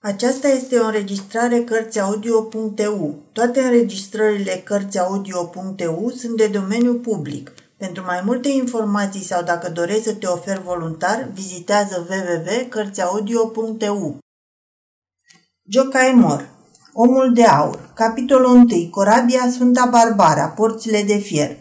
Aceasta este o înregistrare Cărțiaudio.eu. Toate înregistrările Cărțiaudio.eu sunt de domeniu public. Pentru mai multe informații sau dacă dorești să te oferi voluntar, vizitează www.cărțiaudio.eu. Jocaimor Omul de aur Capitolul 1 Corabia Sfânta Barbara Porțile de fier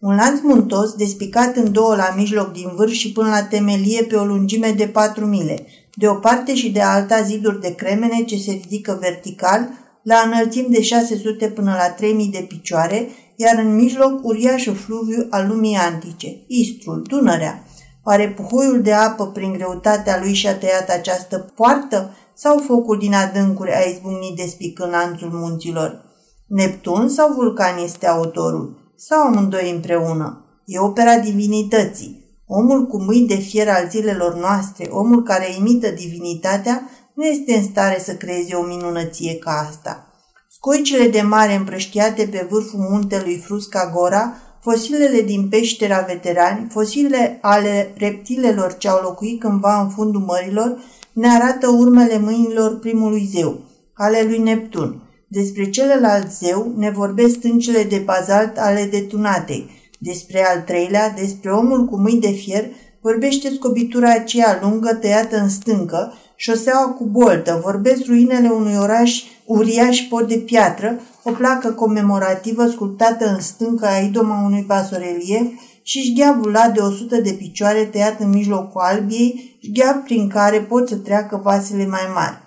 un lanț muntos, despicat în două la mijloc din vârf și până la temelie pe o lungime de patru mile – de o parte și de alta ziduri de cremene ce se ridică vertical la înălțimi de 600 până la 3000 de picioare, iar în mijloc uriașul fluviu al lumii antice, Istrul, Dunărea. Oare puhoiul de apă prin greutatea lui și-a tăiat această poartă sau focul din adâncuri a izbucnit despicând lanțul munților? Neptun sau Vulcan este autorul? Sau amândoi împreună? E opera divinității. Omul cu mâini de fier al zilelor noastre, omul care imită divinitatea, nu este în stare să creeze o minunăție ca asta. Scoicile de mare împrăștiate pe vârful muntelui Frusca Gora, fosilele din peștera veterani, fosilele ale reptilelor ce au locuit cândva în fundul mărilor, ne arată urmele mâinilor primului zeu, ale lui Neptun. Despre celălalt zeu ne vorbesc stâncile de bazalt ale detunatei, despre al treilea, despre omul cu mâini de fier, vorbește scobitura aceea lungă tăiată în stâncă, șoseaua cu boltă, vorbesc ruinele unui oraș uriaș pod de piatră, o placă comemorativă sculptată în stâncă a idoma unui basorelief și șgheabul la de 100 de picioare tăiat în mijlocul albiei, șgheab prin care pot să treacă vasele mai mari.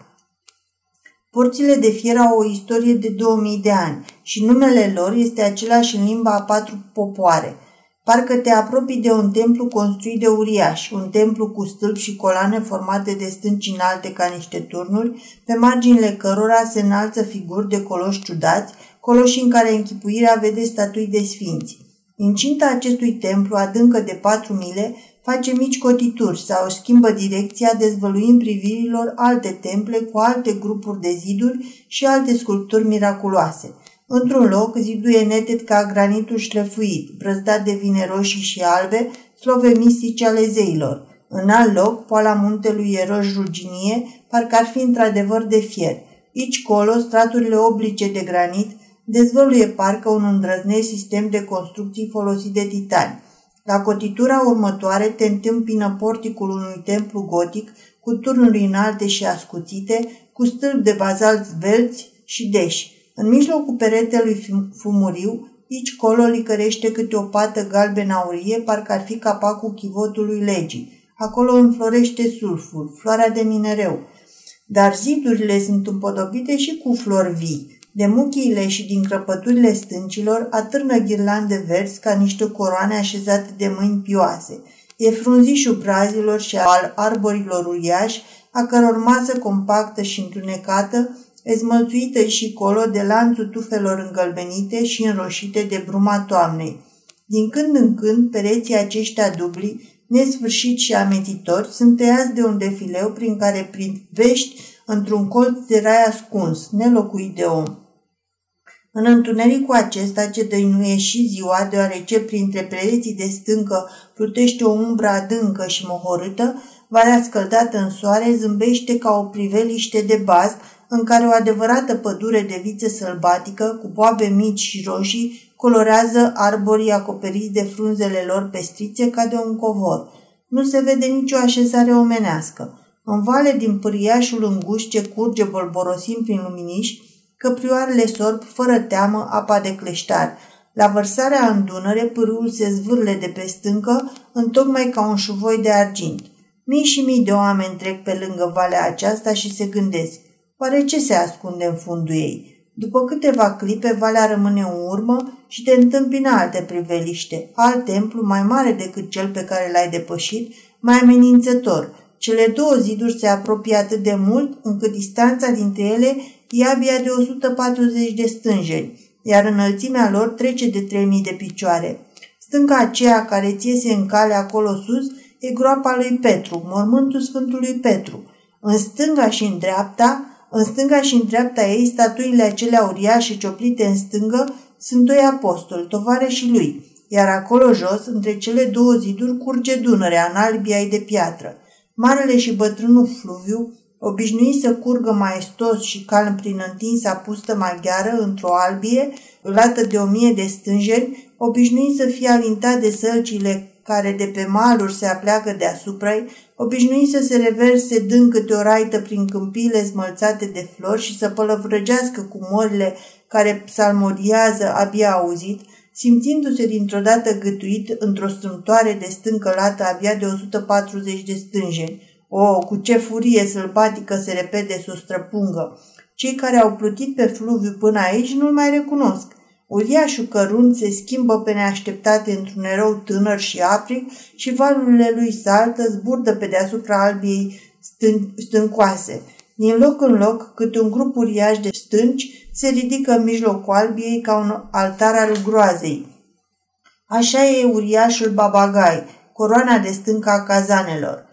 Porțile de fier au o istorie de 2000 de ani și numele lor este același în limba a patru popoare. Parcă te apropii de un templu construit de uriași, un templu cu stâlpi și coloane formate de stânci înalte ca niște turnuri, pe marginile cărora se înalță figuri de coloși ciudați, coloși în care închipuirea vede statui de sfinți. Incinta acestui templu, adâncă de patru mile, face mici cotituri sau schimbă direcția dezvăluind privirilor alte temple cu alte grupuri de ziduri și alte sculpturi miraculoase. Într-un loc, zidul e neted ca granitul șlefuit, brăzdat de vine roșii și albe, slove mistice ale zeilor. În alt loc, poala muntelui e roș ruginie, parcă ar fi într-adevăr de fier. Aici colo, straturile oblice de granit dezvăluie parcă un îndrăznesc sistem de construcții folosit de titani. La cotitura următoare te întâmpină porticul unui templu gotic cu turnuri înalte și ascuțite, cu stâlpi de bazalt zvelți și deși. În mijlocul peretelui fumuriu, aici colo licărește câte o pată galben aurie, parcă ar fi capacul chivotului legii. Acolo înflorește sulful, floarea de minereu. Dar zidurile sunt împodobite și cu flori vii, de muchiile și din crăpăturile stâncilor atârnă ghirlande verzi ca niște coroane așezate de mâini pioase. E frunzișul brazilor și al arborilor uriași, a căror masă compactă și întunecată, ezmălțuită și colo de lanțul tufelor îngălbenite și înroșite de bruma toamnei. Din când în când, pereții aceștia dubli, nesfârșit și amețitori, sunt tăiați de un defileu prin care privești într-un colț de rai ascuns, nelocuit de om. În întunericul acesta ce dăinuie și ziua, deoarece printre pereții de stâncă plutește o umbră adâncă și mohorâtă, valea scăldată în soare zâmbește ca o priveliște de bast în care o adevărată pădure de viță sălbatică, cu boabe mici și roșii, colorează arborii acoperiți de frunzele lor pestrițe ca de un covor. Nu se vede nicio așezare omenească. În vale din pâriașul îngust ce curge bolborosim prin luminiși, căprioarele sorb fără teamă apa de cleștar. La vărsarea în Dunăre, pârâul se zvârle de pe stâncă, întocmai ca un șuvoi de argint. Mii și mii de oameni trec pe lângă valea aceasta și se gândesc, oare ce se ascunde în fundul ei? După câteva clipe, valea rămâne în urmă și te întâmpină alte priveliște, alt templu mai mare decât cel pe care l-ai depășit, mai amenințător. Cele două ziduri se apropie atât de mult încât distanța dintre ele e abia de 140 de stânjeni, iar înălțimea lor trece de 3000 de picioare. Stânca aceea care ți iese în cale acolo sus e groapa lui Petru, mormântul Sfântului Petru. În stânga și în dreapta, în stânga și în dreapta ei, statuile acelea uriașe cioplite în stângă sunt doi apostoli, și lui, iar acolo jos, între cele două ziduri, curge Dunărea în albia de piatră. Marele și bătrânul Fluviu obișnuit să curgă maestos și calm prin întinsa pustă maghiară într-o albie, lată de o mie de stânjeni, obișnuit să fie alintat de sălcile care de pe maluri se apleagă deasupra ei, obișnuit să se reverse dând câte o raită prin câmpiile smălțate de flori și să pălăvrăgească cu morile care psalmodiază abia auzit, simțindu-se dintr-o dată gătuit într-o strâmtoare de stâncă lată abia de 140 de stânjeni. O, cu ce furie sălbatică se repede să o străpungă! Cei care au plutit pe fluviu până aici nu-l mai recunosc. Uriașul cărunt se schimbă pe neașteptate într-un erou tânăr și aprig și valurile lui saltă, zburdă pe deasupra albiei stân- stâncoase. Din loc în loc, câte un grup uriaș de stânci se ridică în mijlocul albiei ca un altar al groazei. Așa e uriașul babagai, coroana de stâncă a cazanelor.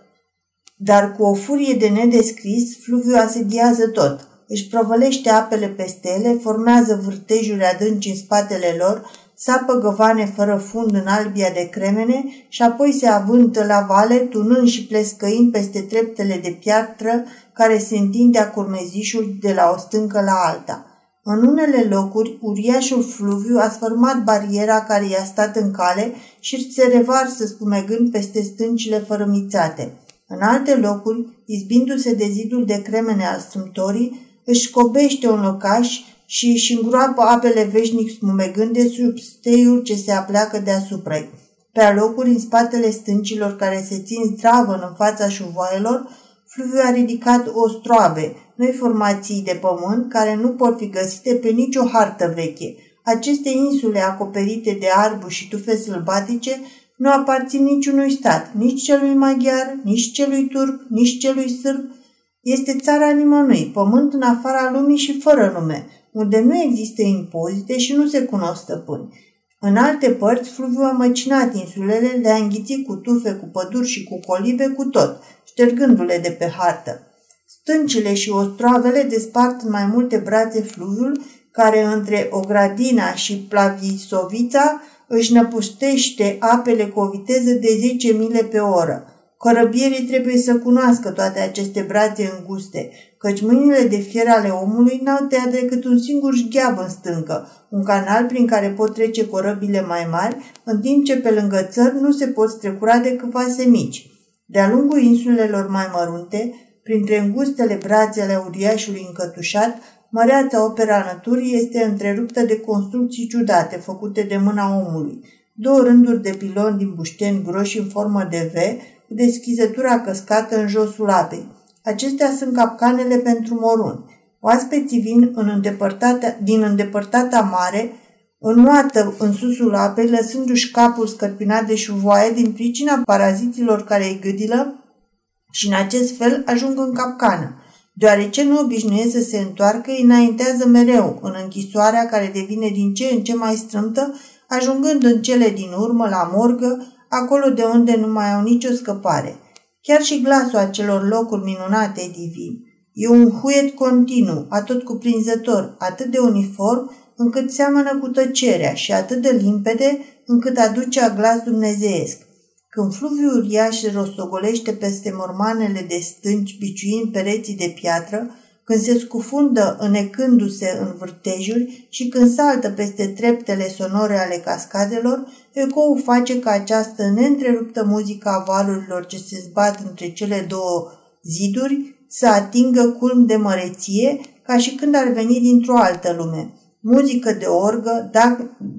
Dar cu o furie de nedescris, fluviul asediază tot. Își provălește apele peste ele, formează vârtejuri adânci în spatele lor, sapă găvane fără fund în albia de cremene și apoi se avântă la vale, tunând și plescăind peste treptele de piatră care se întinde a curmezișul de la o stâncă la alta. În unele locuri, uriașul fluviu a sfărmat bariera care i-a stat în cale și se revarsă spumegând peste stâncile fărămițate. În alte locuri, izbindu-se de zidul de cremene al strâmtorii, își scobește un locaș și își îngroapă apele veșnic spumegânde sub steiul ce se apleacă deasupra ei. Pe alocuri, în spatele stâncilor care se țin zdravă în fața șuvoaielor, fluviul a ridicat ostroabe, noi formații de pământ care nu pot fi găsite pe nicio hartă veche. Aceste insule acoperite de arbu și tufe sălbatice nu aparțin niciunui stat, nici celui maghiar, nici celui turc, nici celui sârb. Este țara nimănui, pământ în afara lumii și fără nume, unde nu există impozite și nu se cunosc stăpâni. În alte părți, fluviul a măcinat insulele, le-a înghițit cu tufe, cu păduri și cu colibe, cu tot, ștergându-le de pe hartă. Stâncile și ostroavele despart în mai multe brațe fluviul, care între Ogradina și Plavisovița își năpustește apele cu o viteză de 10 mile pe oră. Corăbierii trebuie să cunoască toate aceste brațe înguste, căci mâinile de fier ale omului n-au tăiat decât un singur șgheab în stâncă, un canal prin care pot trece corăbile mai mari, în timp ce pe lângă țări nu se pot strecura decât vase mici. De-a lungul insulelor mai mărunte, printre îngustele brațe ale uriașului încătușat, măreața opera naturii este întreruptă de construcții ciudate făcute de mâna omului. Două rânduri de piloni din bușteni groși în formă de V, cu deschizătura căscată în josul apei. Acestea sunt capcanele pentru moruni. Oaspeții vin în îndepărtata, din îndepărtata mare, înnoată în susul apei, lăsându-și capul scărpinat de șuvoaie din pricina paraziților care îi gâdilă și în acest fel ajung în capcană. Deoarece nu obișnuiesc să se întoarcă, îi înaintează mereu în închisoarea care devine din ce în ce mai strâmtă, ajungând în cele din urmă la morgă, acolo de unde nu mai au nicio scăpare. Chiar și glasul acelor locuri minunate e divin. E un huiet continuu, atât cuprinzător, atât de uniform, încât seamănă cu tăcerea și atât de limpede, încât aduce a glas dumnezeiesc. Când fluviul uriaș rostogolește peste mormanele de stânci, biciuind pereții de piatră, când se scufundă înecându-se în vârtejuri și când saltă peste treptele sonore ale cascadelor, ecoul face ca această neîntreruptă muzică a valurilor ce se zbat între cele două ziduri să atingă culm de măreție, ca și când ar veni dintr-o altă lume. Muzică de orgă,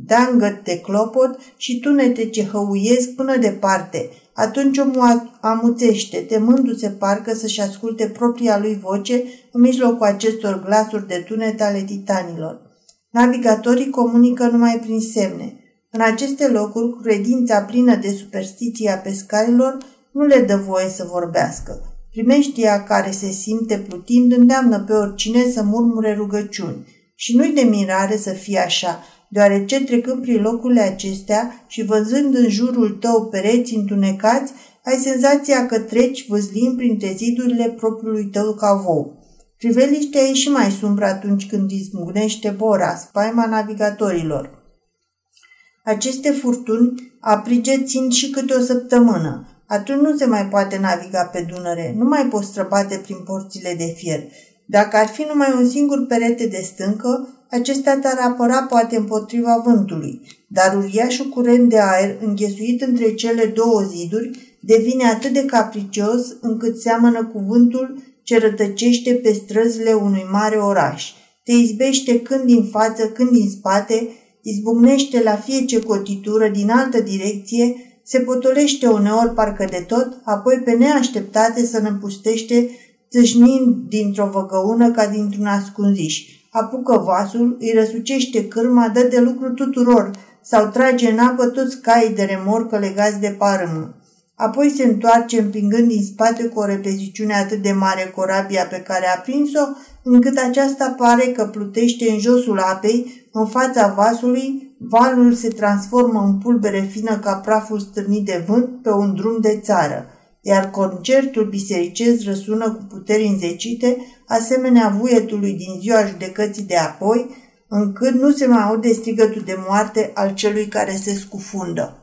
dangăt de clopot și tunete ce hăuiesc până departe. Atunci omul amuțește, temându-se parcă să-și asculte propria lui voce în mijlocul acestor glasuri de tunete ale titanilor. Navigatorii comunică numai prin semne. În aceste locuri, credința plină de superstiție a pescarilor nu le dă voie să vorbească. Primeștia care se simte plutind îndeamnă pe oricine să murmure rugăciuni. Și nu-i de mirare să fie așa, deoarece trecând prin locurile acestea și văzând în jurul tău pereți întunecați, ai senzația că treci văzlind printre zidurile propriului tău cavou. Priveliștea e și mai sumbră atunci când izmunește bora, spaima navigatorilor. Aceste furtuni aprige țin și câte o săptămână. Atunci nu se mai poate naviga pe Dunăre, nu mai poți străbate prin porțile de fier. Dacă ar fi numai un singur perete de stâncă, acesta te-ar apăra poate împotriva vântului, dar uriașul curent de aer, înghesuit între cele două ziduri, devine atât de capricios încât seamănă cu vântul ce rătăcește pe străzile unui mare oraș. Te izbește când din față, când din spate, izbucnește la fiece cotitură din altă direcție, se potolește uneori parcă de tot, apoi pe neașteptate să năpustește, țâșnind dintr-o văgăună ca dintr-un ascunziș. Apucă vasul, îi răsucește cârma, dă de lucru tuturor sau trage în apă toți caii de remorcă legați de parâmă. Apoi se întoarce împingând din spate cu o repeziciune atât de mare corabia pe care a prins-o, încât aceasta pare că plutește în josul apei, în fața vasului, valul se transformă în pulbere fină ca praful stârnit de vânt pe un drum de țară, iar concertul bisericesc răsună cu puteri înzecite, asemenea vuietului din ziua judecății de apoi, încât nu se mai aude strigătul de moarte al celui care se scufundă.